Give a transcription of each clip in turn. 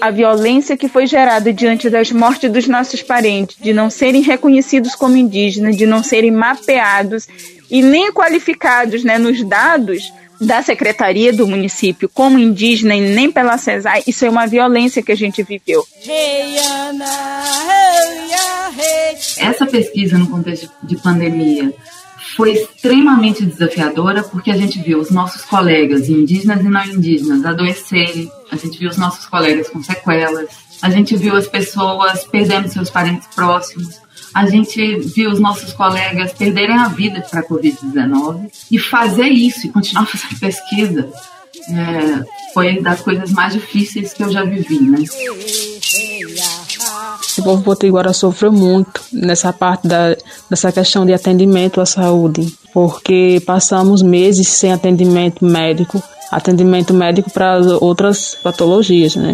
A violência que foi gerada diante das mortes dos nossos parentes, de não serem reconhecidos como indígenas, de não serem mapeados e nem qualificados né, nos dados da secretaria do município como indígena e nem pela CESAI, isso é uma violência que a gente viveu. Essa pesquisa no contexto de pandemia foi extremamente desafiadora porque a gente viu os nossos colegas indígenas e não indígenas adoecerem, a gente viu os nossos colegas com sequelas, a gente viu as pessoas perdendo seus parentes próximos, a gente viu os nossos colegas perderem a vida para a Covid-19 e fazer isso e continuar fazendo pesquisa é, foi das coisas mais difíceis que eu já vivi, né? Povo potiguara sofreu muito nessa parte da, dessa questão de atendimento à saúde, porque passamos meses sem atendimento médico, atendimento médico para outras patologias, né?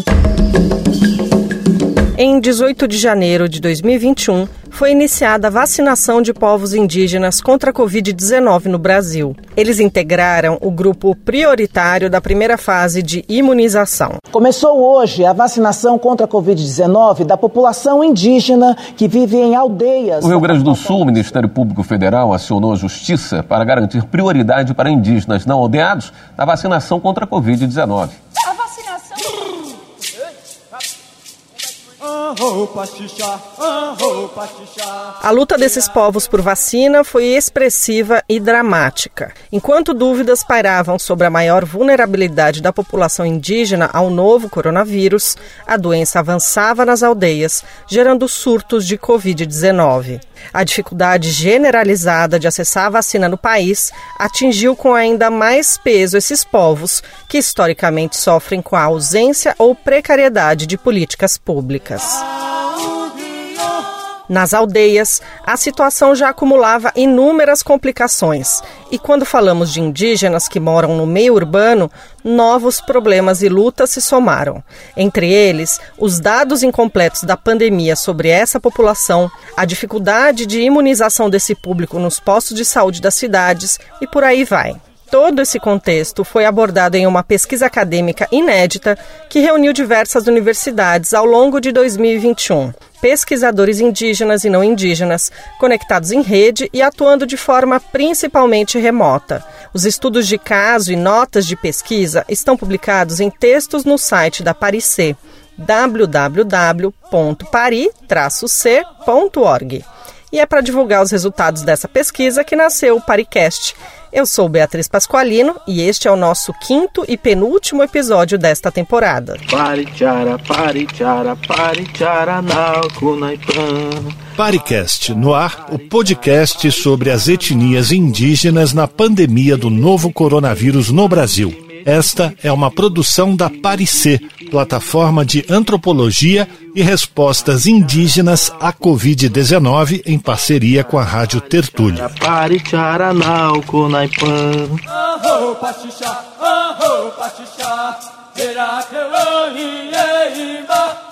Em 18 de janeiro de 2021, foi iniciada a vacinação de povos indígenas contra a Covid-19 no Brasil. Eles integraram o grupo prioritário da primeira fase de imunização. Começou hoje a vacinação contra a Covid-19 da população indígena que vive em aldeias. No Rio Grande do Sul, o Ministério Público Federal acionou a Justiça para garantir prioridade para indígenas não aldeados na vacinação contra a Covid-19. A luta desses povos por vacina foi expressiva e dramática. Enquanto dúvidas pairavam sobre a maior vulnerabilidade da população indígena ao novo coronavírus, a doença avançava nas aldeias, gerando surtos de Covid-19. A dificuldade generalizada de acessar a vacina no país atingiu com ainda mais peso esses povos, que historicamente sofrem com a ausência ou precariedade de políticas públicas. Nas aldeias, a situação já acumulava inúmeras complicações, e quando falamos de indígenas que moram no meio urbano, novos problemas e lutas se somaram. Entre eles, os dados incompletos da pandemia sobre essa população, a dificuldade de imunização desse público nos postos de saúde das cidades e por aí vai. Todo esse contexto foi abordado em uma pesquisa acadêmica inédita que reuniu diversas universidades ao longo de 2021. Pesquisadores indígenas e não indígenas, conectados em rede e atuando de forma principalmente remota. Os estudos de caso e notas de pesquisa estão publicados em textos no site da Paris www.pari-c.org. E é para divulgar os resultados dessa pesquisa que nasceu o Paricast eu sou Beatriz Pasqualino e este é o nosso quinto e penúltimo episódio desta temporada. Paricast no ar, o podcast sobre as etnias indígenas na pandemia do novo coronavírus no Brasil. Esta é uma produção da Paricê, plataforma de antropologia e respostas indígenas à Covid-19 em parceria com a Rádio Tertúlia.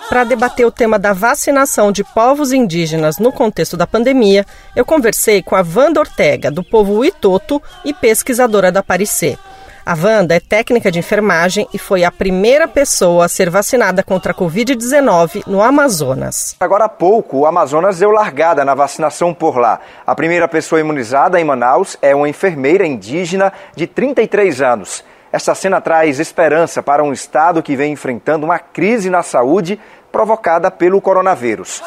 Para debater o tema da vacinação de povos indígenas no contexto da pandemia, eu conversei com a Wanda Ortega, do povo Itoto e pesquisadora da Paricê. A Wanda é técnica de enfermagem e foi a primeira pessoa a ser vacinada contra a Covid-19 no Amazonas. Agora há pouco, o Amazonas deu largada na vacinação por lá. A primeira pessoa imunizada em Manaus é uma enfermeira indígena de 33 anos. Essa cena traz esperança para um estado que vem enfrentando uma crise na saúde provocada pelo coronavírus.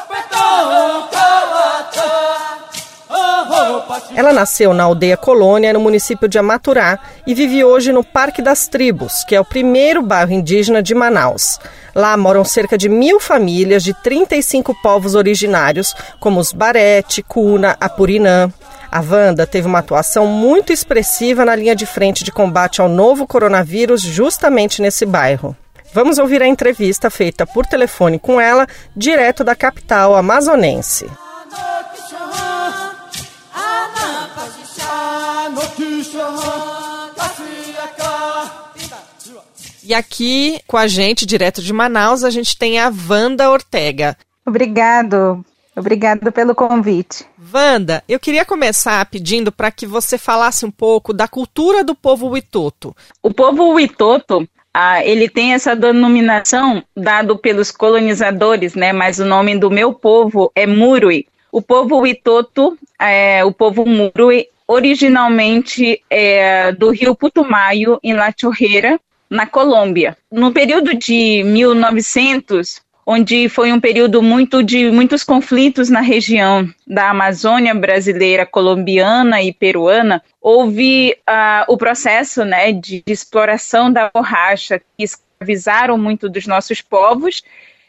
Ela nasceu na aldeia Colônia, no município de Amaturá, e vive hoje no Parque das Tribos, que é o primeiro bairro indígena de Manaus. Lá moram cerca de mil famílias de 35 povos originários, como os Barete, Cuna, Apurinã. A Wanda teve uma atuação muito expressiva na linha de frente de combate ao novo coronavírus, justamente nesse bairro. Vamos ouvir a entrevista feita por telefone com ela, direto da capital amazonense. E aqui com a gente, direto de Manaus, a gente tem a Wanda Ortega. Obrigado Obrigada pelo convite. Wanda, eu queria começar pedindo para que você falasse um pouco da cultura do povo Witoto. O povo Witoto, ah, ele tem essa denominação dado pelos colonizadores, né? Mas o nome do meu povo é Murui. O povo Witoto, é, o povo Murui, originalmente é do rio Putumayo, em La Chorreira, na Colômbia. No período de 1900, onde foi um período muito de muitos conflitos na região da Amazônia brasileira, colombiana e peruana, houve uh, o processo né, de, de, exploração da borracha que escravizaram muito dos nossos povos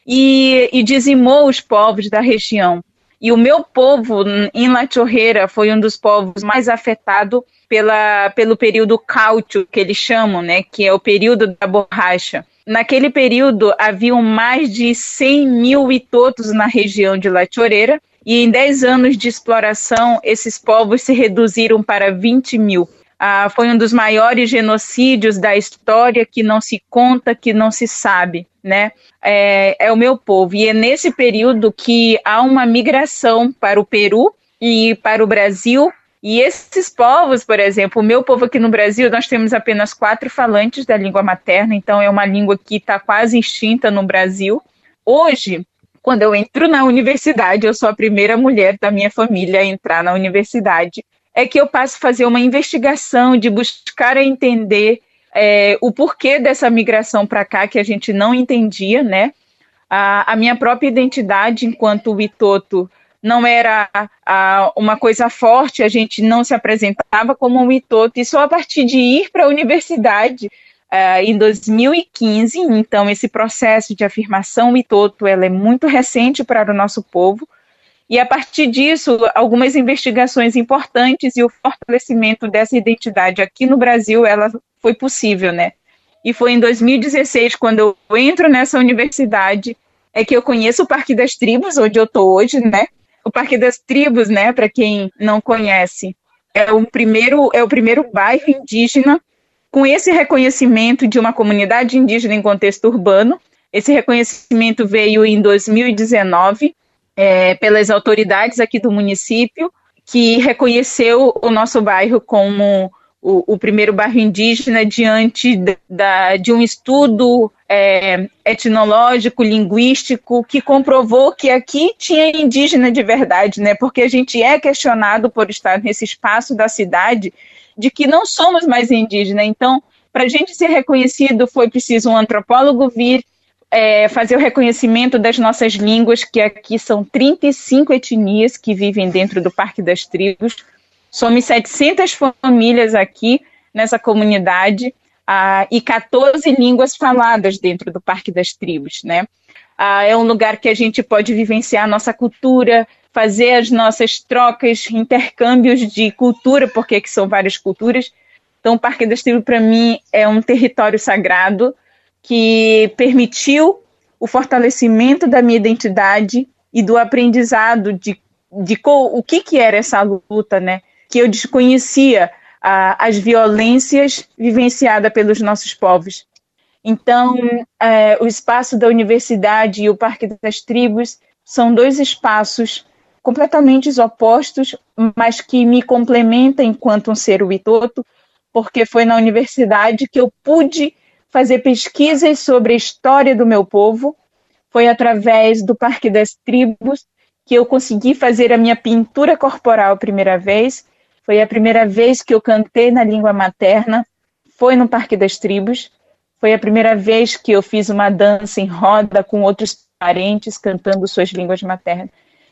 e, e dizimou os povos da região. E o meu povo, em La Chorreira, foi um dos povos mais afetados pela, pelo período cáutio, que eles chamam, né, que é o período da borracha. Naquele período, haviam mais de 100 mil itotos na região de La Choreira, e em 10 anos de exploração, esses povos se reduziram para 20 mil. Ah, foi um dos maiores genocídios da história que não se conta, que não se sabe, né? É, é o meu povo. E é nesse período que há uma migração para o Peru e para o Brasil e esses povos, por exemplo, o meu povo aqui no Brasil, nós temos apenas quatro falantes da língua materna, então é uma língua que está quase extinta no Brasil. Hoje, quando eu entro na universidade, eu sou a primeira mulher da minha família a entrar na universidade, é que eu passo a fazer uma investigação de buscar entender é, o porquê dessa migração para cá que a gente não entendia, né? A, a minha própria identidade enquanto Witoto não era a, uma coisa forte, a gente não se apresentava como um Itoto, e só a partir de ir para a universidade uh, em 2015, então esse processo de afirmação Itoto ela é muito recente para o nosso povo, e a partir disso, algumas investigações importantes e o fortalecimento dessa identidade aqui no Brasil, ela foi possível, né? E foi em 2016, quando eu entro nessa universidade, é que eu conheço o Parque das Tribos, onde eu estou hoje, né? O Parque das Tribos, né, para quem não conhece, é o primeiro é o primeiro bairro indígena com esse reconhecimento de uma comunidade indígena em contexto urbano. Esse reconhecimento veio em 2019 é, pelas autoridades aqui do município, que reconheceu o nosso bairro como o, o primeiro bairro indígena diante da, de um estudo é, etnológico, linguístico, que comprovou que aqui tinha indígena de verdade, né? Porque a gente é questionado por estar nesse espaço da cidade de que não somos mais indígenas. Então, para a gente ser reconhecido, foi preciso um antropólogo vir é, fazer o reconhecimento das nossas línguas, que aqui são 35 etnias que vivem dentro do Parque das Tribos. Somos 700 famílias aqui nessa comunidade ah, e 14 línguas faladas dentro do Parque das Tribos, né? Ah, é um lugar que a gente pode vivenciar a nossa cultura, fazer as nossas trocas, intercâmbios de cultura, porque que são várias culturas. Então, o Parque das Tribos, para mim, é um território sagrado que permitiu o fortalecimento da minha identidade e do aprendizado de, de o que, que era essa luta, né? Que eu desconhecia as violências vivenciadas pelos nossos povos. Então, é, o espaço da universidade e o Parque das Tribos são dois espaços completamente opostos, mas que me complementam enquanto um ser witoto, porque foi na universidade que eu pude fazer pesquisas sobre a história do meu povo. Foi através do Parque das Tribos que eu consegui fazer a minha pintura corporal a primeira vez foi a primeira vez que eu cantei na língua materna, foi no Parque das Tribos. Foi a primeira vez que eu fiz uma dança em roda com outros parentes cantando suas línguas maternas.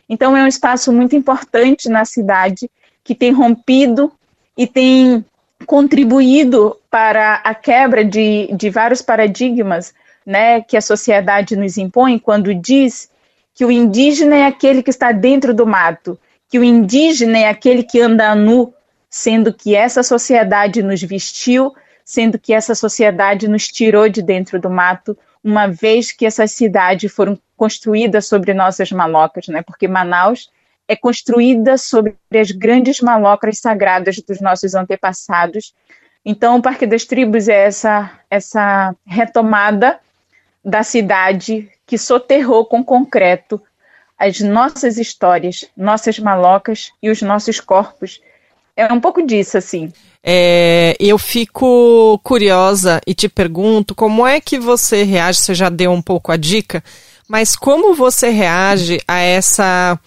Então é um espaço muito importante na cidade que tem rompido e tem contribuído para a quebra de, de vários paradigmas né, que a sociedade nos impõe quando diz que o indígena é aquele que está dentro do mato, que o indígena é aquele que anda nu, sendo que essa sociedade nos vestiu, sendo que essa sociedade nos tirou de dentro do mato, uma vez que essas cidades foram construídas sobre nossas malocas, né? Porque Manaus é construída sobre as grandes malocas sagradas dos nossos antepassados. Então, o Parque das Tribos é essa, essa retomada da cidade que soterrou com concreto as nossas histórias, nossas malocas e os nossos corpos. É um pouco disso, assim. É, eu fico curiosa e te pergunto como é que você reage, você já deu um pouco a dica, mas como você reage a essa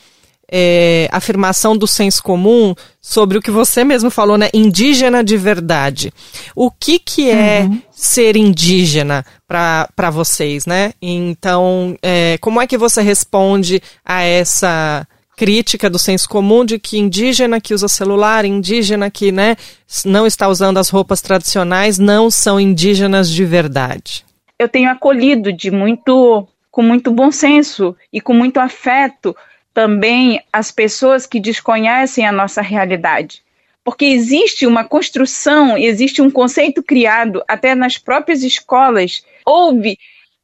é, afirmação do senso comum sobre o que você mesmo falou, né? Indígena de verdade. O que, que é uhum. ser indígena para vocês, né? Então, é, como é que você responde a essa crítica do senso comum de que indígena que usa celular, indígena que né, não está usando as roupas tradicionais, não são indígenas de verdade. Eu tenho acolhido de muito, com muito bom senso e com muito afeto também as pessoas que desconhecem a nossa realidade. Porque existe uma construção, existe um conceito criado até nas próprias escolas. Houve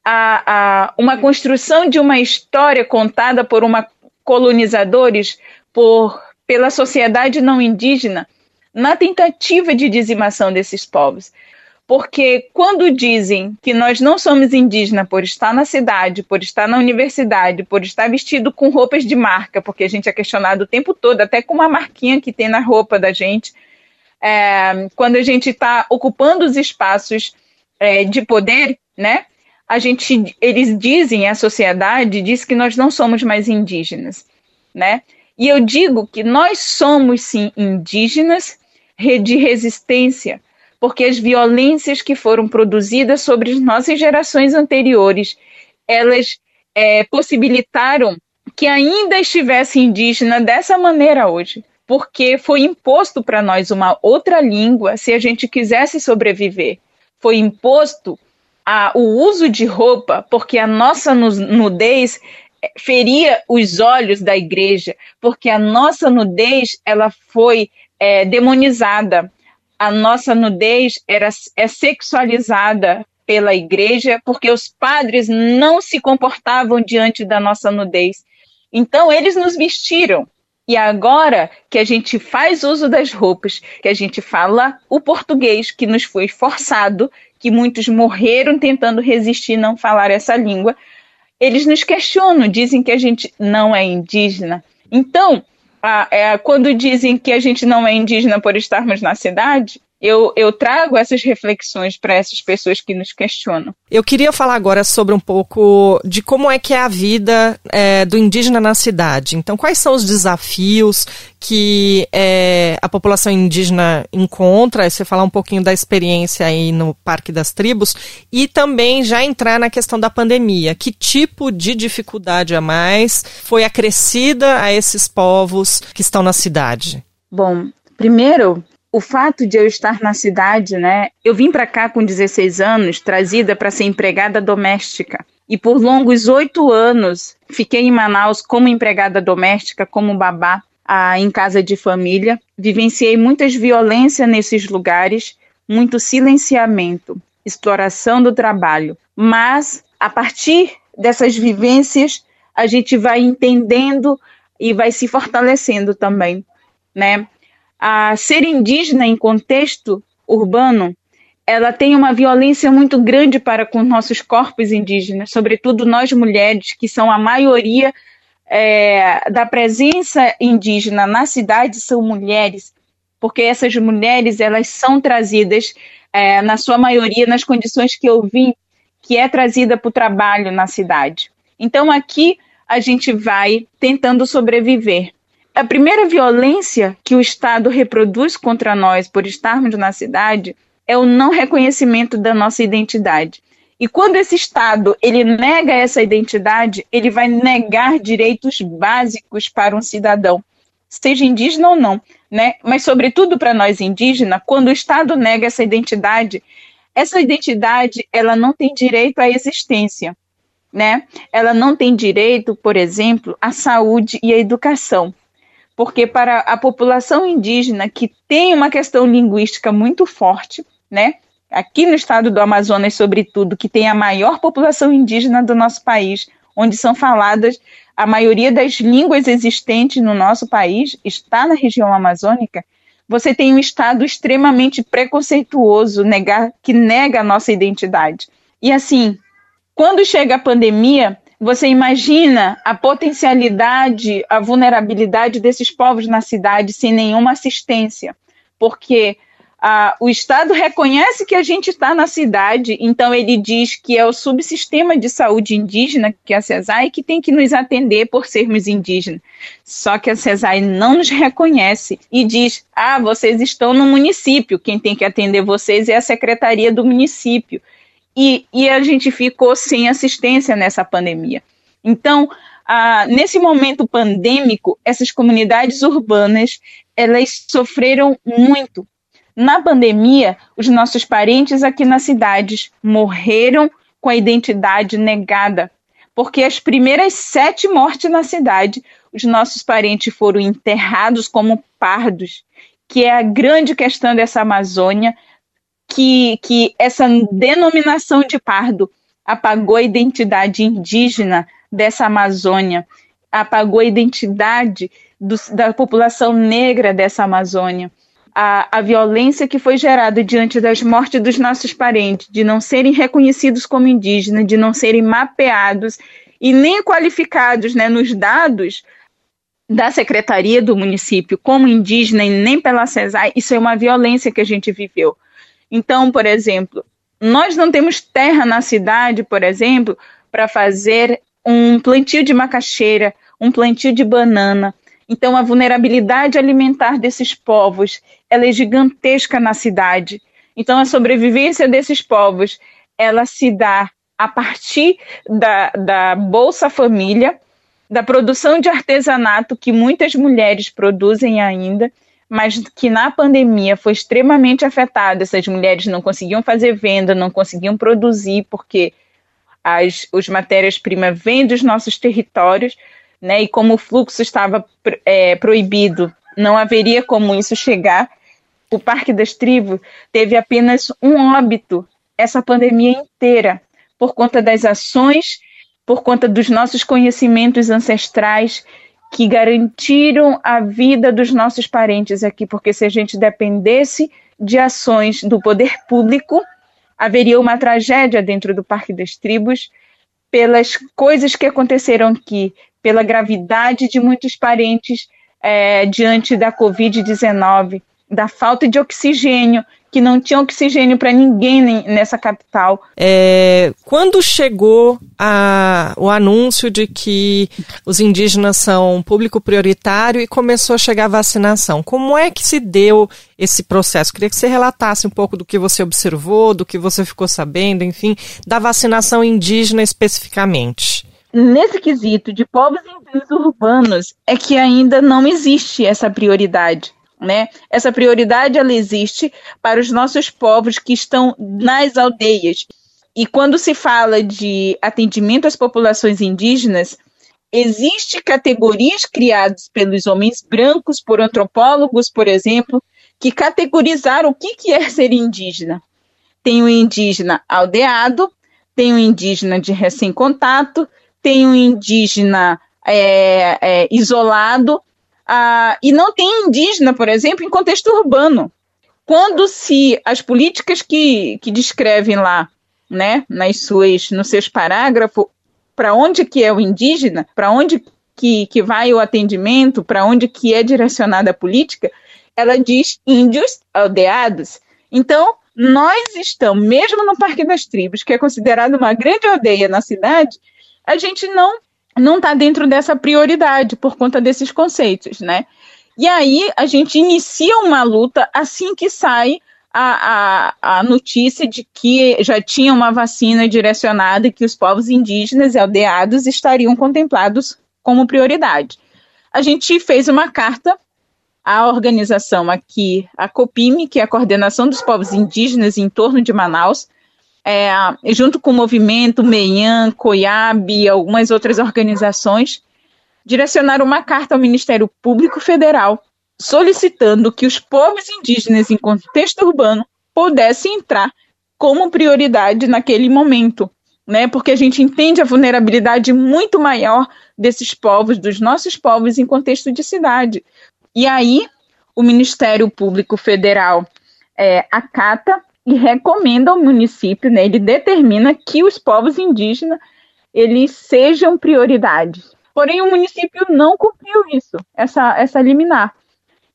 a, a, uma construção de uma história contada por uma colonizadores por, pela sociedade não indígena na tentativa de dizimação desses povos. Porque quando dizem que nós não somos indígenas por estar na cidade, por estar na universidade, por estar vestido com roupas de marca, porque a gente é questionado o tempo todo, até com uma marquinha que tem na roupa da gente, é, quando a gente está ocupando os espaços é, de poder, né? a gente, eles dizem, a sociedade diz que nós não somos mais indígenas, né? E eu digo que nós somos sim indígenas de resistência, porque as violências que foram produzidas sobre as nossas gerações anteriores, elas é, possibilitaram que ainda estivesse indígena dessa maneira hoje, porque foi imposto para nós uma outra língua se a gente quisesse sobreviver. Foi imposto a, o uso de roupa, porque a nossa nudez eh, feria os olhos da igreja, porque a nossa nudez ela foi é, demonizada, a nossa nudez era, é sexualizada pela igreja, porque os padres não se comportavam diante da nossa nudez. Então eles nos vestiram. E agora que a gente faz uso das roupas, que a gente fala o português que nos foi forçado, que muitos morreram tentando resistir não falar essa língua, eles nos questionam, dizem que a gente não é indígena. Então, a, é, quando dizem que a gente não é indígena por estarmos na cidade, eu, eu trago essas reflexões para essas pessoas que nos questionam. Eu queria falar agora sobre um pouco de como é que é a vida é, do indígena na cidade. Então, quais são os desafios que é, a população indígena encontra? Você falar um pouquinho da experiência aí no Parque das Tribos e também já entrar na questão da pandemia. Que tipo de dificuldade a mais foi acrescida a esses povos que estão na cidade? Bom, primeiro o fato de eu estar na cidade, né? Eu vim para cá com 16 anos, trazida para ser empregada doméstica. E por longos oito anos fiquei em Manaus como empregada doméstica, como babá, ah, em casa de família. Vivenciei muitas violências nesses lugares, muito silenciamento, exploração do trabalho. Mas a partir dessas vivências, a gente vai entendendo e vai se fortalecendo também, né? A ser indígena em contexto urbano, ela tem uma violência muito grande para com nossos corpos indígenas, sobretudo nós mulheres, que são a maioria é, da presença indígena na cidade, são mulheres, porque essas mulheres elas são trazidas, é, na sua maioria, nas condições que eu vi, que é trazida para o trabalho na cidade. Então aqui a gente vai tentando sobreviver. A primeira violência que o Estado reproduz contra nós por estarmos na cidade é o não reconhecimento da nossa identidade. E quando esse Estado ele nega essa identidade, ele vai negar direitos básicos para um cidadão, seja indígena ou não, né? Mas sobretudo para nós indígenas, quando o Estado nega essa identidade, essa identidade ela não tem direito à existência, né? Ela não tem direito, por exemplo, à saúde e à educação porque para a população indígena que tem uma questão linguística muito forte, né? Aqui no estado do Amazonas, sobretudo, que tem a maior população indígena do nosso país, onde são faladas a maioria das línguas existentes no nosso país, está na região amazônica, você tem um estado extremamente preconceituoso, negar, que nega a nossa identidade. E assim, quando chega a pandemia, você imagina a potencialidade, a vulnerabilidade desses povos na cidade sem nenhuma assistência, porque ah, o Estado reconhece que a gente está na cidade, então ele diz que é o subsistema de saúde indígena, que é a CESAI, que tem que nos atender por sermos indígenas. Só que a CESAI não nos reconhece e diz: ah, vocês estão no município, quem tem que atender vocês é a secretaria do município. E, e a gente ficou sem assistência nessa pandemia. Então, ah, nesse momento pandêmico, essas comunidades urbanas elas sofreram muito. Na pandemia, os nossos parentes aqui nas cidades morreram com a identidade negada, porque as primeiras sete mortes na cidade, os nossos parentes foram enterrados como pardos, que é a grande questão dessa Amazônia, que, que essa denominação de pardo apagou a identidade indígena dessa Amazônia, apagou a identidade do, da população negra dessa Amazônia. A, a, violência que foi gerada diante das mortes dos nossos parentes, de não serem reconhecidos como indígenas, de não serem mapeados e nem qualificados né, nos dados da secretaria do município como indígena e nem pela CESAI, isso é uma violência que a gente viveu. Então, por exemplo, nós não temos terra na cidade, por exemplo, para fazer um plantio de macaxeira, um plantio de banana. Então, a vulnerabilidade alimentar desses povos ela é gigantesca na cidade. Então, a sobrevivência desses povos ela se dá a partir da, da Bolsa Família, da produção de artesanato que muitas mulheres produzem ainda, mas que na pandemia foi extremamente afetada. Essas mulheres não conseguiam fazer venda, não conseguiam produzir, porque as, as matérias-primas vêm dos nossos territórios, né? E como o fluxo estava é, proibido, não haveria como isso chegar. O Parque das Tribos teve apenas um óbito essa pandemia inteira, por conta das ações, por conta dos nossos conhecimentos ancestrais que garantiram a vida dos nossos parentes aqui, porque se a gente dependesse de ações do poder público, haveria uma tragédia dentro do Parque das Tribos pelas coisas que aconteceram aqui, pela gravidade de muitos parentes é, diante da Covid-19, da falta de oxigênio que não tinha oxigênio para ninguém nessa capital. É, quando chegou a, o anúncio de que os indígenas são um público prioritário e começou a chegar a vacinação, como é que se deu esse processo? Queria que você relatasse um pouco do que você observou, do que você ficou sabendo, enfim, da vacinação indígena especificamente nesse quesito de povos indígenas urbanos é que ainda não existe essa prioridade. Né? Essa prioridade ela existe para os nossos povos que estão nas aldeias. E quando se fala de atendimento às populações indígenas, existe categorias criadas pelos homens brancos, por antropólogos, por exemplo, que categorizaram o que, que é ser indígena. Tem o indígena aldeado, tem o indígena de recém-contato, tem o indígena é, é, isolado, ah, e não tem indígena, por exemplo, em contexto urbano. Quando se as políticas que, que descrevem lá, né, nas suas, nos seus parágrafos, para onde que é o indígena, para onde que, que vai o atendimento, para onde que é direcionada a política, ela diz índios aldeados. Então, nós estamos, mesmo no Parque das Tribos, que é considerado uma grande aldeia na cidade, a gente não não está dentro dessa prioridade por conta desses conceitos, né? E aí a gente inicia uma luta assim que sai a, a, a notícia de que já tinha uma vacina direcionada e que os povos indígenas e aldeados estariam contemplados como prioridade. A gente fez uma carta à organização aqui, a COPIME, que é a Coordenação dos Povos Indígenas em torno de Manaus, é, junto com o movimento Meian, COIAB e algumas outras organizações, direcionaram uma carta ao Ministério Público Federal solicitando que os povos indígenas em contexto urbano pudessem entrar como prioridade naquele momento, né? Porque a gente entende a vulnerabilidade muito maior desses povos, dos nossos povos em contexto de cidade. E aí o Ministério Público Federal é, acata e recomenda ao município, né, ele determina que os povos indígenas eles sejam prioridades. Porém, o município não cumpriu isso, essa, essa liminar.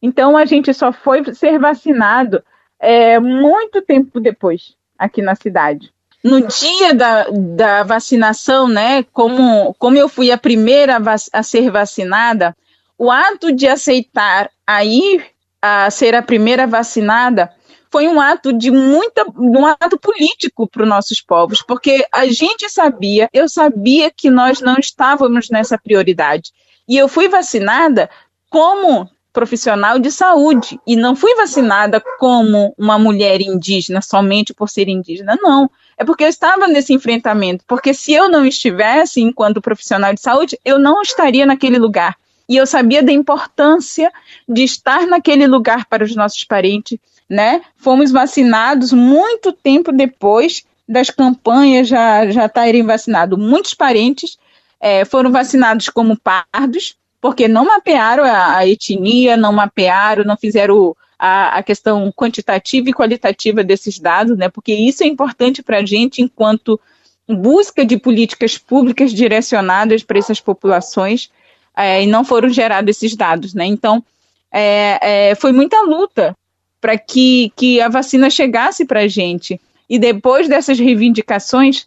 Então, a gente só foi ser vacinado é, muito tempo depois, aqui na cidade. No dia da, da vacinação, né, como, como eu fui a primeira a ser vacinada, o ato de aceitar a ir a ser a primeira vacinada foi um ato de muita, um ato político para os nossos povos, porque a gente sabia, eu sabia que nós não estávamos nessa prioridade. E eu fui vacinada como profissional de saúde e não fui vacinada como uma mulher indígena somente por ser indígena, não. É porque eu estava nesse enfrentamento, porque se eu não estivesse enquanto profissional de saúde, eu não estaria naquele lugar. E eu sabia da importância de estar naquele lugar para os nossos parentes, né? Fomos vacinados muito tempo depois das campanhas já, já estarem vacinados. Muitos parentes é, foram vacinados como pardos, porque não mapearam a, a etnia, não mapearam, não fizeram a, a, questão quantitativa e qualitativa desses dados, né? Porque isso é importante para a gente enquanto busca de políticas públicas direcionadas para essas populações é, e não foram gerados esses dados, né? Então, é, é, foi muita luta para que, que a vacina chegasse para a gente. E depois dessas reivindicações,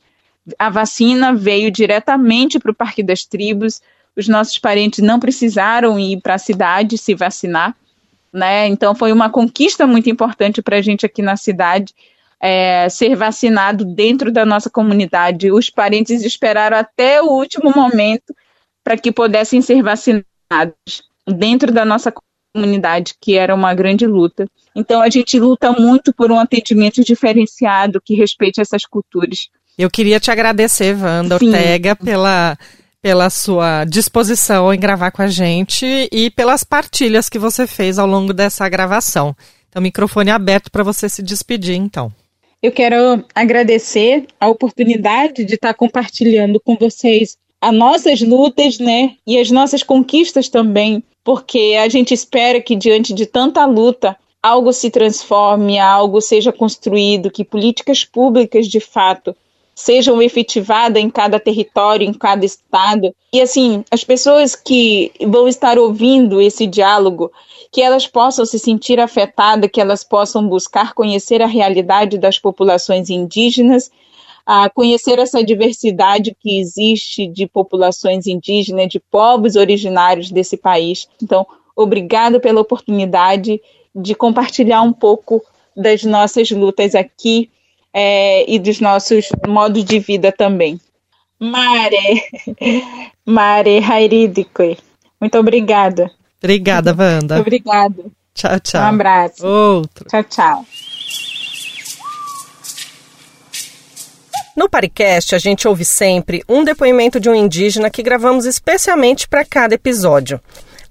a vacina veio diretamente para o Parque das Tribos. Os nossos parentes não precisaram ir para a cidade se vacinar, né? Então foi uma conquista muito importante para a gente aqui na cidade é, ser vacinado dentro da nossa comunidade. Os parentes esperaram até o último momento para que pudessem ser vacinados dentro da nossa comunidade, que era uma grande luta. Então a gente luta muito por um atendimento diferenciado que respeite essas culturas. Eu queria te agradecer, Wanda Sim. Ortega, pela, pela sua disposição em gravar com a gente e pelas partilhas que você fez ao longo dessa gravação. Então, microfone aberto para você se despedir, então. Eu quero agradecer a oportunidade de estar compartilhando com vocês as nossas lutas, né, e as nossas conquistas também, porque a gente espera que diante de tanta luta algo se transforme, algo seja construído, que políticas públicas de fato sejam efetivadas em cada território, em cada estado. E assim, as pessoas que vão estar ouvindo esse diálogo, que elas possam se sentir afetadas, que elas possam buscar conhecer a realidade das populações indígenas a conhecer essa diversidade que existe de populações indígenas, de povos originários desse país. Então, obrigado pela oportunidade de compartilhar um pouco das nossas lutas aqui é, e dos nossos modos de vida também. Mare, Mare Hairidikwe. Muito obrigada. Obrigada, Wanda. Obrigada. Tchau, tchau. Um abraço. Outro. Tchau, tchau. No Paricast, a gente ouve sempre um depoimento de um indígena que gravamos especialmente para cada episódio.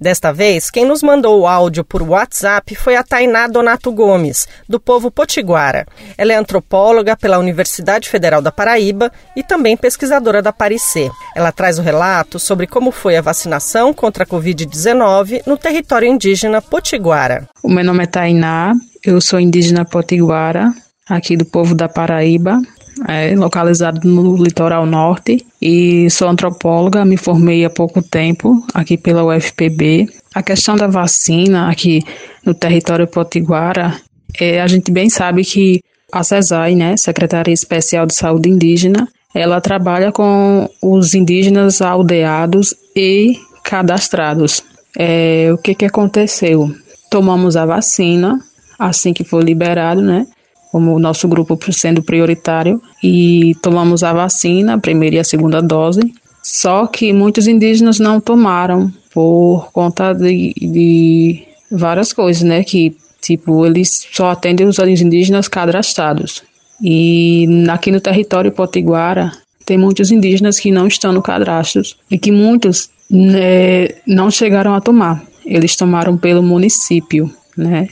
Desta vez, quem nos mandou o áudio por WhatsApp foi a Tainá Donato Gomes, do povo Potiguara. Ela é antropóloga pela Universidade Federal da Paraíba e também pesquisadora da Paricê. Ela traz o relato sobre como foi a vacinação contra a Covid-19 no território indígena Potiguara. O meu nome é Tainá, eu sou indígena Potiguara, aqui do povo da Paraíba é, localizado no litoral norte e sou antropóloga, me formei há pouco tempo aqui pela UFPB. A questão da vacina aqui no território potiguara, é, a gente bem sabe que a CESAI, né, Secretaria Especial de Saúde Indígena, ela trabalha com os indígenas aldeados e cadastrados. É, o que, que aconteceu? Tomamos a vacina assim que foi liberado, né? Como o nosso grupo sendo prioritário, e tomamos a vacina, a primeira e a segunda dose. Só que muitos indígenas não tomaram por conta de, de várias coisas, né? Que, tipo, eles só atendem os indígenas cadastrados. E aqui no território potiguara tem muitos indígenas que não estão no cadastro e que muitos né, não chegaram a tomar. Eles tomaram pelo município, né?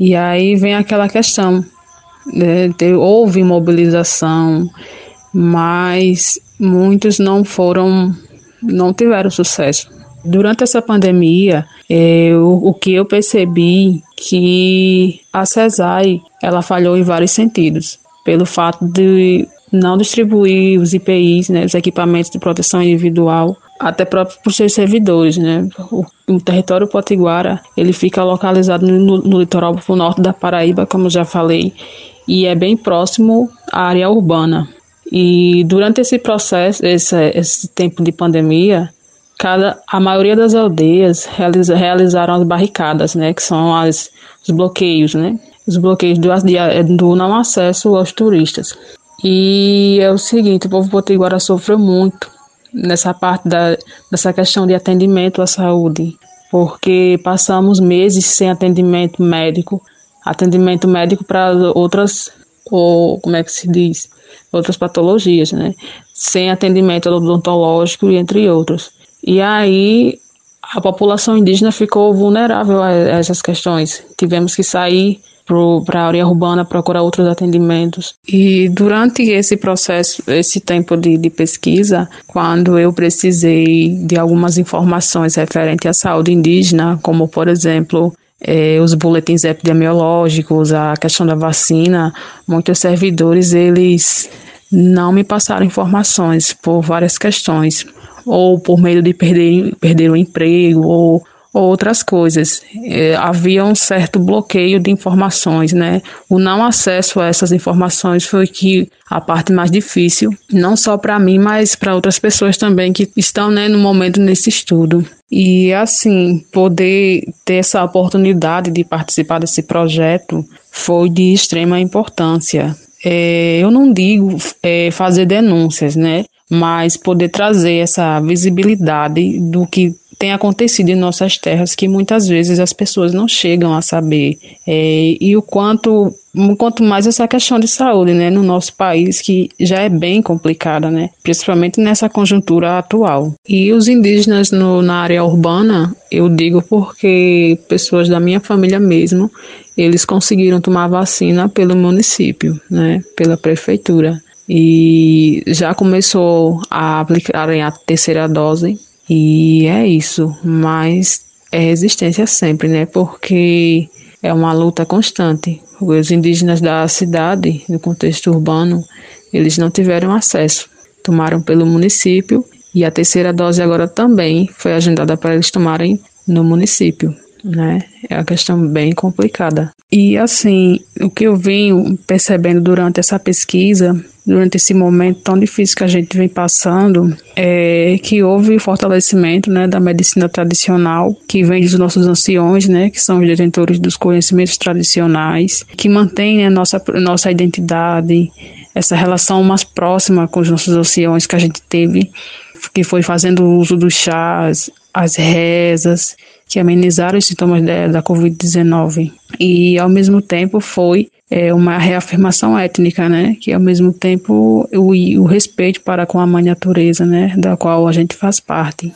E aí vem aquela questão né, houve mobilização, mas muitos não foram, não tiveram sucesso. Durante essa pandemia, é, o, que eu percebi que a CESAI ela falhou em vários sentidos, pelo fato de não distribuir os IPIs, né, os equipamentos de proteção individual, até para os seus servidores, né? O, o, território potiguara, ele fica localizado no, no litoral norte da Paraíba, como já falei, e é bem próximo à área urbana. E durante esse processo, esse, esse tempo de pandemia, cada, a maioria das aldeias realiza, realizaram as barricadas, né, que são as, os bloqueios, né, os bloqueios do, do não acesso aos turistas. E é o seguinte, o povo potiguara sofreu muito nessa parte da, dessa questão de atendimento à saúde, porque passamos meses sem atendimento médico, atendimento médico para outras, ou como é que se diz, outras patologias, né? Sem atendimento odontológico entre outros. E aí a população indígena ficou vulnerável a essas questões. Tivemos que sair para a área urbana procurar outros atendimentos. E durante esse processo, esse tempo de, de pesquisa, quando eu precisei de algumas informações referentes à saúde indígena, como por exemplo eh, os boletins epidemiológicos, a questão da vacina, muitos servidores eles não me passaram informações por várias questões, ou por medo de perder, perder o emprego, ou outras coisas. É, havia um certo bloqueio de informações, né? O não acesso a essas informações foi que a parte mais difícil, não só para mim, mas para outras pessoas também que estão né, no momento nesse estudo. E assim, poder ter essa oportunidade de participar desse projeto foi de extrema importância. É, eu não digo é, fazer denúncias, né? Mas poder trazer essa visibilidade do que tem acontecido em nossas terras que muitas vezes as pessoas não chegam a saber. É, e o quanto, quanto mais essa questão de saúde, né, no nosso país, que já é bem complicada, né, principalmente nessa conjuntura atual. E os indígenas no, na área urbana, eu digo porque pessoas da minha família mesmo, eles conseguiram tomar vacina pelo município, né, pela prefeitura. E já começou a aplicar a terceira dose e é isso, mas é resistência sempre, né? Porque é uma luta constante. Os indígenas da cidade, no contexto urbano, eles não tiveram acesso. Tomaram pelo município e a terceira dose agora também foi agendada para eles tomarem no município né? É uma questão bem complicada. E assim, o que eu venho percebendo durante essa pesquisa, durante esse momento tão difícil que a gente vem passando, é que houve fortalecimento, né, da medicina tradicional, que vem dos nossos anciões, né, que são os detentores dos conhecimentos tradicionais, que mantém né, nossa nossa identidade, essa relação mais próxima com os nossos anciões que a gente teve, que foi fazendo uso dos chás, as rezas, que amenizaram os sintomas da, da Covid-19. E, ao mesmo tempo, foi é, uma reafirmação étnica, né? Que, ao mesmo tempo, o, o respeito para com a mãe natureza, né? Da qual a gente faz parte.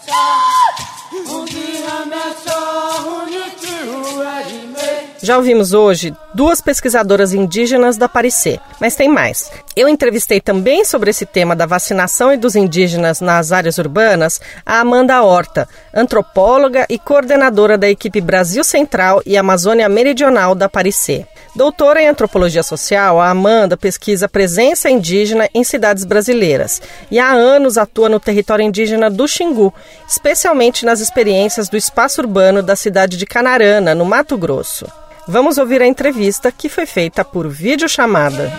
Já ouvimos hoje duas pesquisadoras indígenas da Parecer, mas tem mais. Eu entrevistei também sobre esse tema da vacinação e dos indígenas nas áreas urbanas a Amanda Horta, antropóloga e coordenadora da equipe Brasil Central e Amazônia Meridional da Parecer. Doutora em antropologia social, a Amanda pesquisa presença indígena em cidades brasileiras e há anos atua no território indígena do Xingu, especialmente nas experiências do espaço urbano da cidade de Canarana, no Mato Grosso. Vamos ouvir a entrevista que foi feita por videochamada.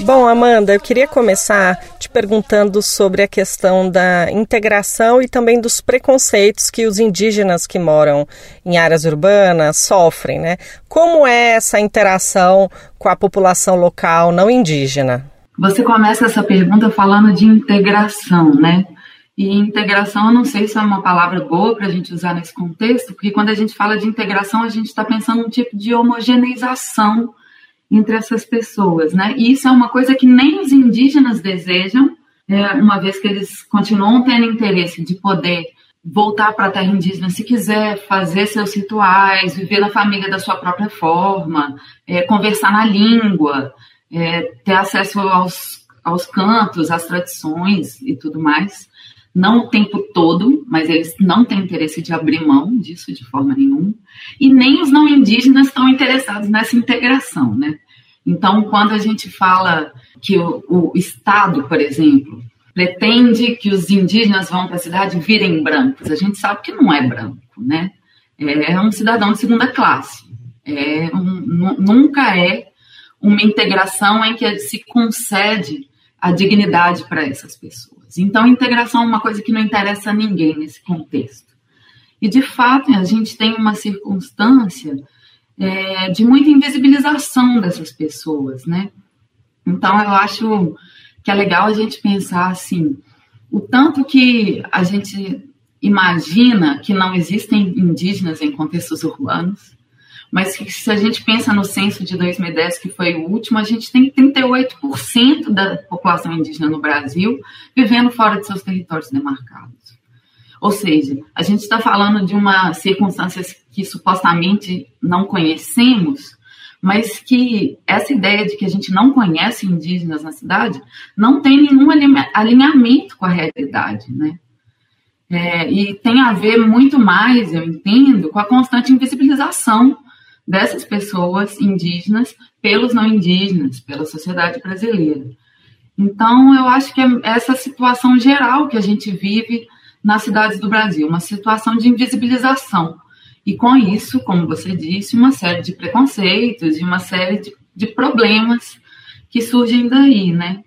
Bom, Amanda, eu queria começar te perguntando sobre a questão da integração e também dos preconceitos que os indígenas que moram em áreas urbanas sofrem, né? Como é essa interação com a população local não indígena? Você começa essa pergunta falando de integração, né? E integração, eu não sei se é uma palavra boa para a gente usar nesse contexto, porque quando a gente fala de integração, a gente está pensando num tipo de homogeneização entre essas pessoas, né? E isso é uma coisa que nem os indígenas desejam, é, uma vez que eles continuam tendo interesse de poder voltar para a terra indígena se quiser, fazer seus rituais, viver na família da sua própria forma, é, conversar na língua, é, ter acesso aos, aos cantos, às tradições e tudo mais não o tempo todo, mas eles não têm interesse de abrir mão disso de forma nenhuma, e nem os não indígenas estão interessados nessa integração, né? Então, quando a gente fala que o, o Estado, por exemplo, pretende que os indígenas vão para a cidade virem brancos, a gente sabe que não é branco, né? É um cidadão de segunda classe. É um, nunca é uma integração em que se concede a dignidade para essas pessoas. Então, integração é uma coisa que não interessa a ninguém nesse contexto. E, de fato, a gente tem uma circunstância é, de muita invisibilização dessas pessoas, né? Então, eu acho que é legal a gente pensar assim, o tanto que a gente imagina que não existem indígenas em contextos urbanos, mas se a gente pensa no censo de 2010, que foi o último, a gente tem 38% da população indígena no Brasil vivendo fora de seus territórios demarcados. Ou seja, a gente está falando de uma circunstância que supostamente não conhecemos, mas que essa ideia de que a gente não conhece indígenas na cidade não tem nenhum alinhamento com a realidade, né? É, e tem a ver muito mais, eu entendo, com a constante invisibilização dessas pessoas indígenas pelos não indígenas, pela sociedade brasileira. Então, eu acho que é essa situação geral que a gente vive nas cidades do Brasil, uma situação de invisibilização. E com isso, como você disse, uma série de preconceitos e uma série de, de problemas que surgem daí, né?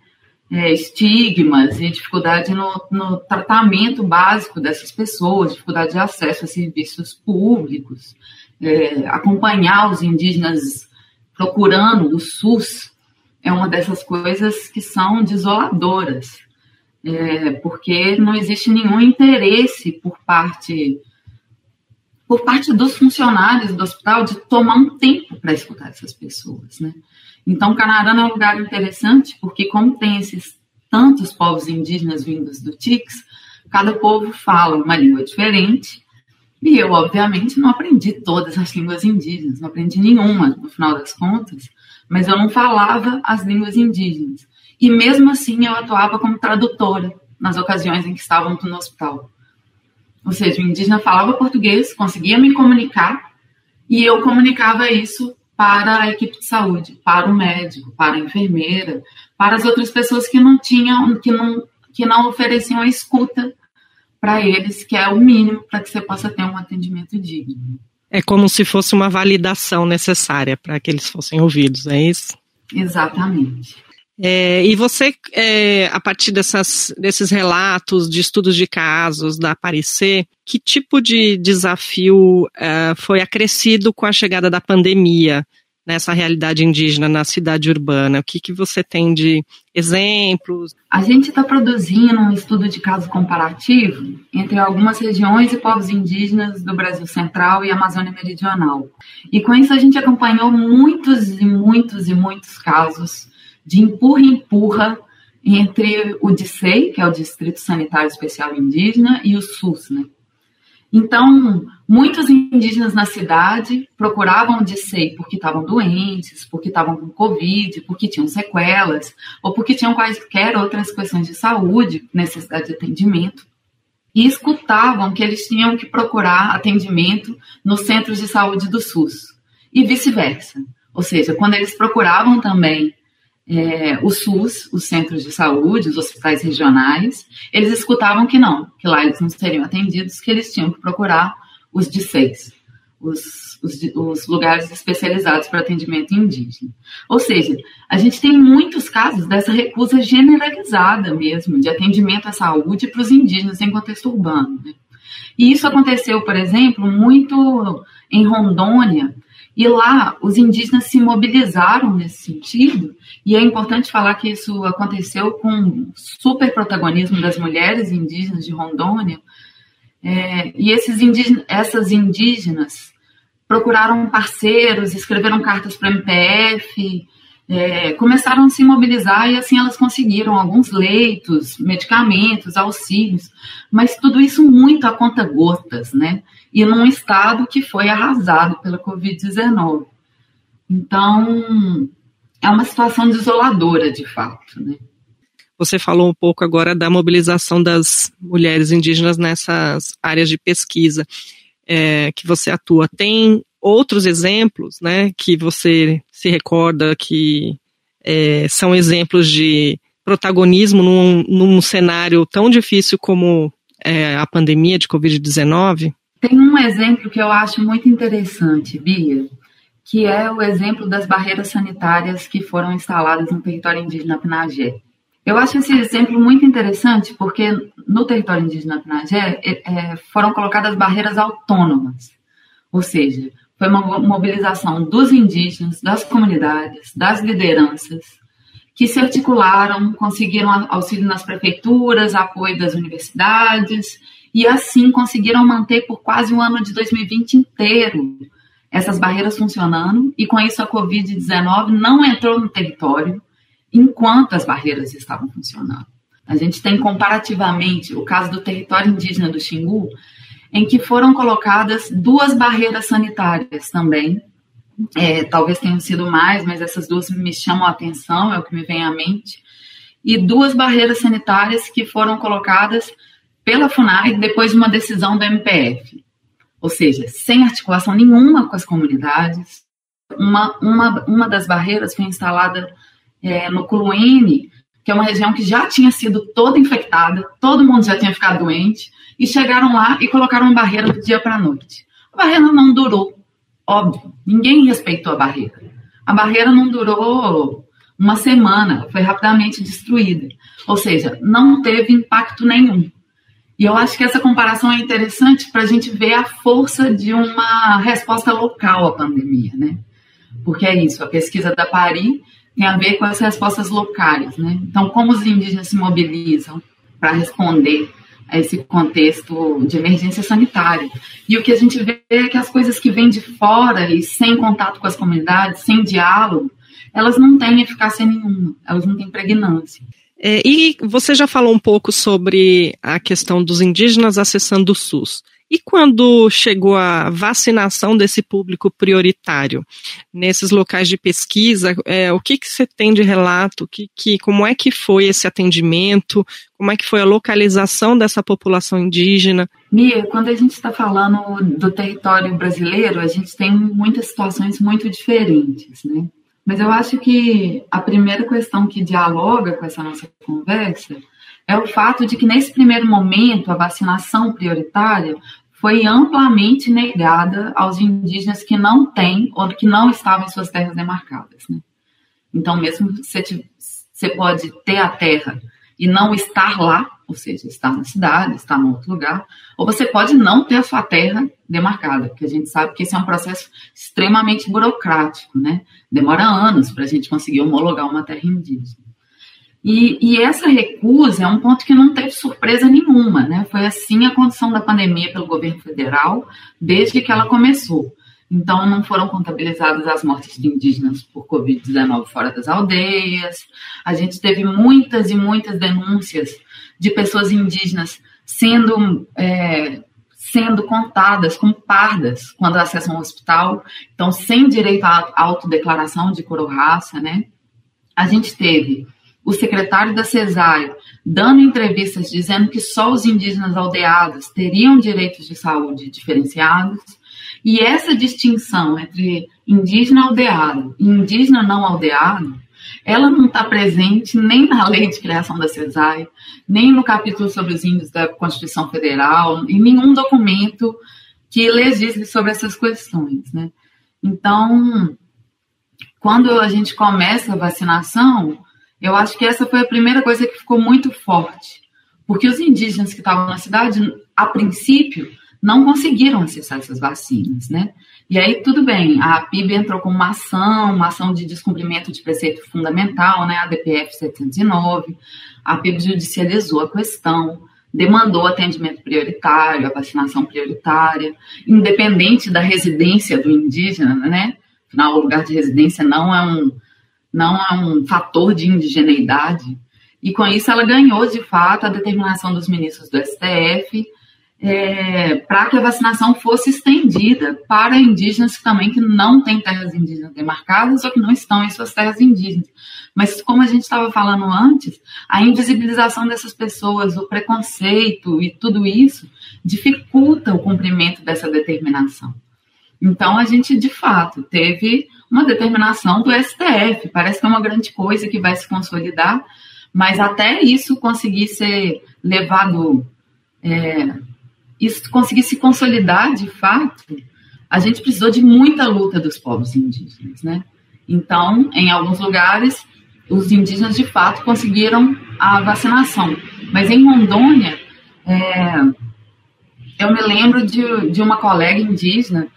É, estigmas e dificuldade no, no tratamento básico dessas pessoas, dificuldade de acesso a serviços públicos, é, acompanhar os indígenas procurando o SUS é uma dessas coisas que são desoladoras, é, porque não existe nenhum interesse por parte por parte dos funcionários do hospital de tomar um tempo para escutar essas pessoas, né? Então, Canarana é um lugar interessante porque como tem esses tantos povos indígenas vindos do TICS, cada povo fala uma língua diferente e eu, obviamente, não aprendi todas as línguas indígenas, não aprendi nenhuma, no final das contas, mas eu não falava as línguas indígenas. E mesmo assim, eu atuava como tradutora nas ocasiões em que estávamos no hospital. Ou seja, o indígena falava português, conseguia me comunicar, e eu comunicava isso para a equipe de saúde, para o médico, para a enfermeira, para as outras pessoas que não tinham, que não, que não ofereciam a escuta para eles, que é o mínimo para que você possa ter um atendimento digno. É como se fosse uma validação necessária para que eles fossem ouvidos, é isso? Exatamente. É, e você, é, a partir dessas, desses relatos de estudos de casos da Aparecer, que tipo de desafio é, foi acrescido com a chegada da pandemia? Nessa realidade indígena na cidade urbana? O que, que você tem de exemplos? A gente está produzindo um estudo de caso comparativo entre algumas regiões e povos indígenas do Brasil Central e Amazônia Meridional. E com isso a gente acompanhou muitos e muitos e muitos casos de empurra-empurra entre o DICEI, que é o Distrito Sanitário Especial Indígena, e o SUS, né? Então, muitos indígenas na cidade procuravam o porque estavam doentes, porque estavam com Covid, porque tinham sequelas, ou porque tinham quaisquer outras questões de saúde, necessidade de atendimento, e escutavam que eles tinham que procurar atendimento nos centros de saúde do SUS, e vice-versa. Ou seja, quando eles procuravam também é, o SUS, os centros de saúde, os hospitais regionais, eles escutavam que não, que lá eles não seriam atendidos, que eles tinham que procurar os de seis, os, os, os lugares especializados para atendimento indígena. Ou seja, a gente tem muitos casos dessa recusa generalizada mesmo de atendimento à saúde para os indígenas em contexto urbano. Né? E isso aconteceu, por exemplo, muito em Rondônia, e lá os indígenas se mobilizaram nesse sentido, e é importante falar que isso aconteceu com super protagonismo das mulheres indígenas de Rondônia. É, e esses indígenas, essas indígenas procuraram parceiros, escreveram cartas para o MPF, é, começaram a se mobilizar e assim elas conseguiram alguns leitos, medicamentos, auxílios, mas tudo isso muito a conta gotas, né? E num estado que foi arrasado pela Covid-19. Então, é uma situação desoladora, de fato, né? Você falou um pouco agora da mobilização das mulheres indígenas nessas áreas de pesquisa é, que você atua. Tem outros exemplos, né, que você se recorda que é, são exemplos de protagonismo num, num cenário tão difícil como é, a pandemia de Covid-19? Tem um exemplo que eu acho muito interessante, Bia, que é o exemplo das barreiras sanitárias que foram instaladas no território indígena Pinagé. Eu acho esse exemplo muito interessante porque no território indígena Pinagé é, é, foram colocadas barreiras autônomas, ou seja, foi uma mobilização dos indígenas, das comunidades, das lideranças, que se articularam, conseguiram auxílio nas prefeituras, apoio das universidades, e assim conseguiram manter por quase o ano de 2020 inteiro essas barreiras funcionando, e com isso a Covid-19 não entrou no território enquanto as barreiras estavam funcionando. A gente tem comparativamente o caso do território indígena do Xingu, em que foram colocadas duas barreiras sanitárias também, é, talvez tenham sido mais, mas essas duas me chamam a atenção, é o que me vem à mente. E duas barreiras sanitárias que foram colocadas pela FUNAI depois de uma decisão do MPF. Ou seja, sem articulação nenhuma com as comunidades. Uma, uma, uma das barreiras foi instalada é, no Culuene, que é uma região que já tinha sido toda infectada, todo mundo já tinha ficado doente, e chegaram lá e colocaram uma barreira do dia para a noite. A barreira não durou Óbvio, ninguém respeitou a barreira. A barreira não durou uma semana, foi rapidamente destruída. Ou seja, não teve impacto nenhum. E eu acho que essa comparação é interessante para a gente ver a força de uma resposta local à pandemia, né? Porque é isso, a pesquisa da Paris tem a ver com as respostas locais, né? Então, como os indígenas se mobilizam para responder a esse contexto de emergência sanitária. E o que a gente vê é que as coisas que vêm de fora e sem contato com as comunidades, sem diálogo, elas não têm eficácia nenhuma, elas não têm pregnância. É, e você já falou um pouco sobre a questão dos indígenas acessando o SUS. E quando chegou a vacinação desse público prioritário, nesses locais de pesquisa, é, o que, que você tem de relato? Que, que, como é que foi esse atendimento? Como é que foi a localização dessa população indígena? Mia, quando a gente está falando do território brasileiro, a gente tem muitas situações muito diferentes, né? Mas eu acho que a primeira questão que dialoga com essa nossa conversa é o fato de que, nesse primeiro momento, a vacinação prioritária foi amplamente negada aos indígenas que não têm ou que não estavam em suas terras demarcadas. Né? Então, mesmo você, você pode ter a terra e não estar lá, ou seja, estar na cidade, estar em outro lugar, ou você pode não ter a sua terra demarcada, porque a gente sabe que esse é um processo extremamente burocrático, né? Demora anos para a gente conseguir homologar uma terra indígena. E, e, essa recusa é um ponto que não teve surpresa nenhuma, né? Foi assim a condição da pandemia pelo governo federal desde que ela começou. Então, não foram contabilizadas as mortes de indígenas por Covid-19 fora das aldeias. A gente teve muitas e muitas denúncias de pessoas indígenas sendo, é, sendo contadas como pardas quando acessam o hospital, então, sem direito à autodeclaração de cor ou raça, né? A gente teve o secretário da CESAI dando entrevistas dizendo que só os indígenas aldeados teriam direitos de saúde diferenciados. E essa distinção entre indígena aldeado e indígena não aldeado, ela não está presente nem na lei de criação da CESAI, nem no capítulo sobre os índios da Constituição Federal, em nenhum documento que legisle sobre essas questões. Né? Então, quando a gente começa a vacinação, eu acho que essa foi a primeira coisa que ficou muito forte, porque os indígenas que estavam na cidade, a princípio, não conseguiram acessar essas vacinas, né? E aí, tudo bem, a PIB entrou com uma ação, uma ação de descumprimento de preceito fundamental, né, a DPF 709, a PIB judicializou a questão, demandou atendimento prioritário, a vacinação prioritária, independente da residência do indígena, né? Afinal, o lugar de residência não é um, não é um fator de indigeneidade. E com isso ela ganhou, de fato, a determinação dos ministros do STF é, para que a vacinação fosse estendida para indígenas também que não têm terras indígenas demarcadas ou que não estão em suas terras indígenas. Mas como a gente estava falando antes, a invisibilização dessas pessoas, o preconceito e tudo isso dificulta o cumprimento dessa determinação. Então a gente de fato teve uma determinação do STF, parece que é uma grande coisa que vai se consolidar, mas até isso conseguir ser levado é, isso conseguir se consolidar de fato, a gente precisou de muita luta dos povos indígenas, né? Então, em alguns lugares, os indígenas de fato conseguiram a vacinação, mas em Rondônia, é, eu me lembro de, de uma colega indígena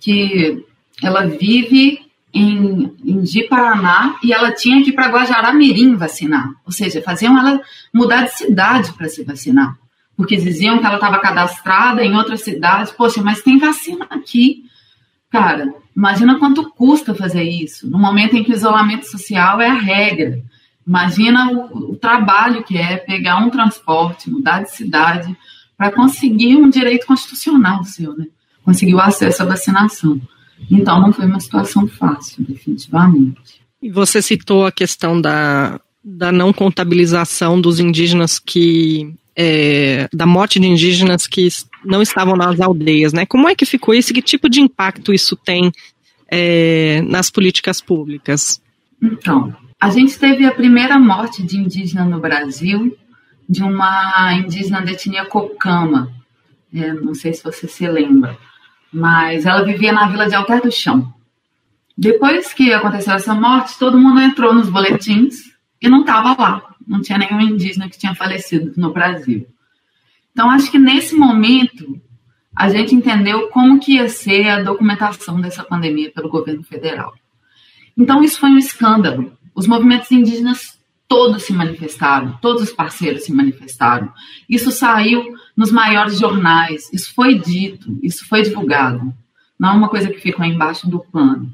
que ela vive em, em e ela tinha que ir para Guajará-Mirim vacinar, ou seja, faziam ela mudar de cidade para se vacinar porque diziam que ela estava cadastrada em outras cidades. Poxa, mas tem vacina aqui. Cara, imagina quanto custa fazer isso, no momento em que o isolamento social é a regra. Imagina o, o trabalho que é pegar um transporte, mudar de cidade, para conseguir um direito constitucional seu, né? Conseguir o acesso à vacinação. Então, não foi uma situação fácil, definitivamente. E você citou a questão da, da não contabilização dos indígenas que é, da morte de indígenas que não estavam nas aldeias, né? Como é que ficou isso? Que tipo de impacto isso tem é, nas políticas públicas? Então, a gente teve a primeira morte de indígena no Brasil, de uma indígena da etnia Cocama. É, não sei se você se lembra, mas ela vivia na vila de Alter do Chão. Depois que aconteceu essa morte, todo mundo entrou nos boletins e não estava lá não tinha nenhum indígena que tinha falecido no Brasil. Então, acho que nesse momento a gente entendeu como que ia ser a documentação dessa pandemia pelo governo federal. Então, isso foi um escândalo. Os movimentos indígenas todos se manifestaram, todos os parceiros se manifestaram. Isso saiu nos maiores jornais, isso foi dito, isso foi divulgado. Não é uma coisa que ficou embaixo do pano.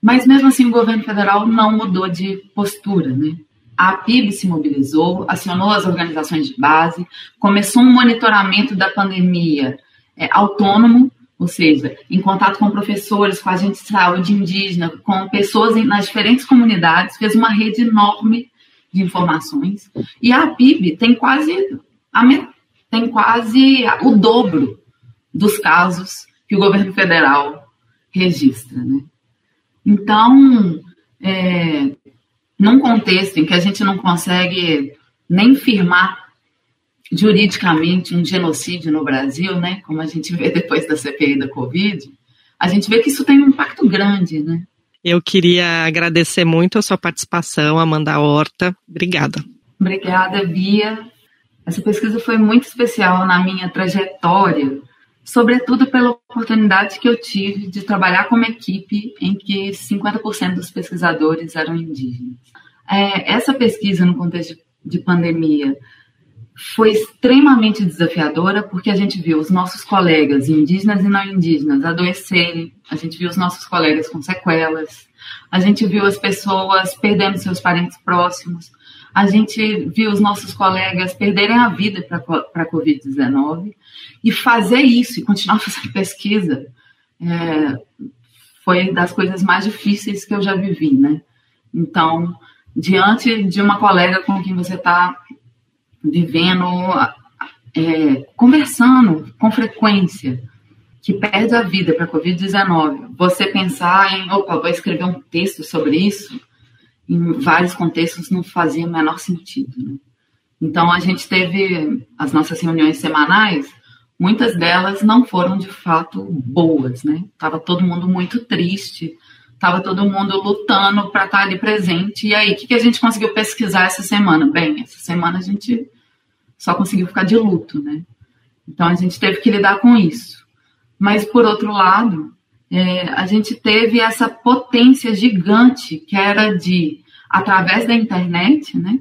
Mas mesmo assim o governo federal não mudou de postura, né? A PIB se mobilizou, acionou as organizações de base, começou um monitoramento da pandemia é, autônomo, ou seja, em contato com professores, com agentes de saúde indígena, com pessoas em, nas diferentes comunidades, fez uma rede enorme de informações. E a PIB tem quase, a, tem quase o dobro dos casos que o governo federal registra. Né? Então, é, num contexto em que a gente não consegue nem firmar juridicamente um genocídio no Brasil, né, como a gente vê depois da CPI da Covid, a gente vê que isso tem um impacto grande, né? Eu queria agradecer muito a sua participação, Amanda Horta. Obrigada. Obrigada, Bia. Essa pesquisa foi muito especial na minha trajetória sobretudo pela oportunidade que eu tive de trabalhar com uma equipe em que 50% dos pesquisadores eram indígenas. É, essa pesquisa, no contexto de pandemia, foi extremamente desafiadora porque a gente viu os nossos colegas indígenas e não indígenas adoecerem, a gente viu os nossos colegas com sequelas, a gente viu as pessoas perdendo seus parentes próximos, a gente viu os nossos colegas perderem a vida para a Covid-19 e fazer isso e continuar fazendo pesquisa é, foi das coisas mais difíceis que eu já vivi, né? Então, diante de uma colega com quem você está vivendo, é, conversando com frequência, que perde a vida para a Covid-19, você pensar em, opa, vou escrever um texto sobre isso, em vários contextos não fazia o menor sentido. Né? Então a gente teve as nossas reuniões semanais, muitas delas não foram de fato boas, né? Tava todo mundo muito triste, tava todo mundo lutando para estar tá ali presente. E aí, o que, que a gente conseguiu pesquisar essa semana? Bem, essa semana a gente só conseguiu ficar de luto, né? Então a gente teve que lidar com isso. Mas por outro lado, é, a gente teve essa potência gigante que era de, através da internet, né,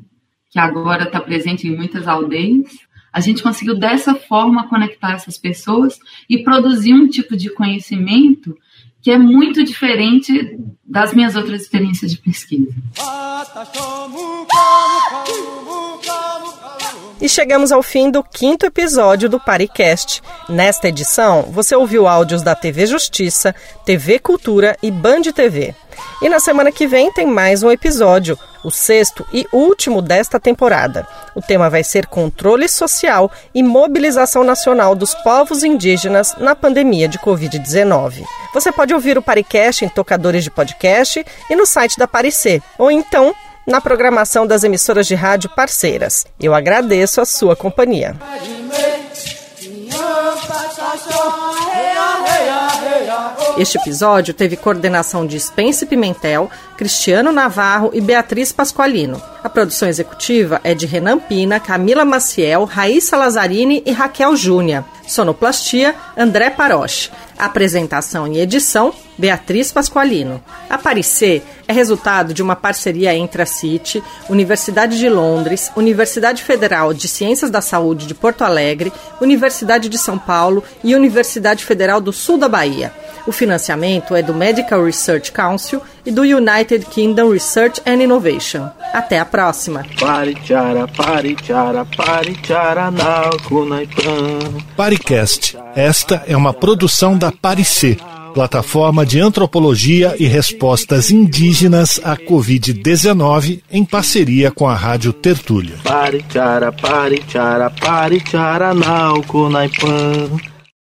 que agora está presente em muitas aldeias, a gente conseguiu dessa forma conectar essas pessoas e produzir um tipo de conhecimento que é muito diferente das minhas outras experiências de pesquisa. E chegamos ao fim do quinto episódio do Paricast. Nesta edição, você ouviu áudios da TV Justiça, TV Cultura e Band TV. E na semana que vem tem mais um episódio, o sexto e último desta temporada. O tema vai ser controle social e mobilização nacional dos povos indígenas na pandemia de Covid-19. Você pode ouvir o Paricast em tocadores de podcast e no site da Parecer, ou então na programação das emissoras de rádio parceiras. Eu agradeço a sua companhia. Este episódio teve coordenação de Spence Pimentel, Cristiano Navarro e Beatriz Pasqualino. A produção executiva é de Renan Pina, Camila Maciel, Raíssa Lazzarini e Raquel Júnia. Sonoplastia, André Paroche. Apresentação e edição, Beatriz Pasqualino. Aparecer é resultado de uma parceria entre a CIT, Universidade de Londres, Universidade Federal de Ciências da Saúde de Porto Alegre, Universidade de São Paulo e Universidade Federal do Sul da Bahia. O financiamento é do Medical Research Council e do United Kingdom Research and Innovation. Até a próxima. Paricast. Esta é uma produção da Parecer, plataforma de antropologia e respostas indígenas à Covid-19 em parceria com a Rádio Tertúlia. Nauco, naipan.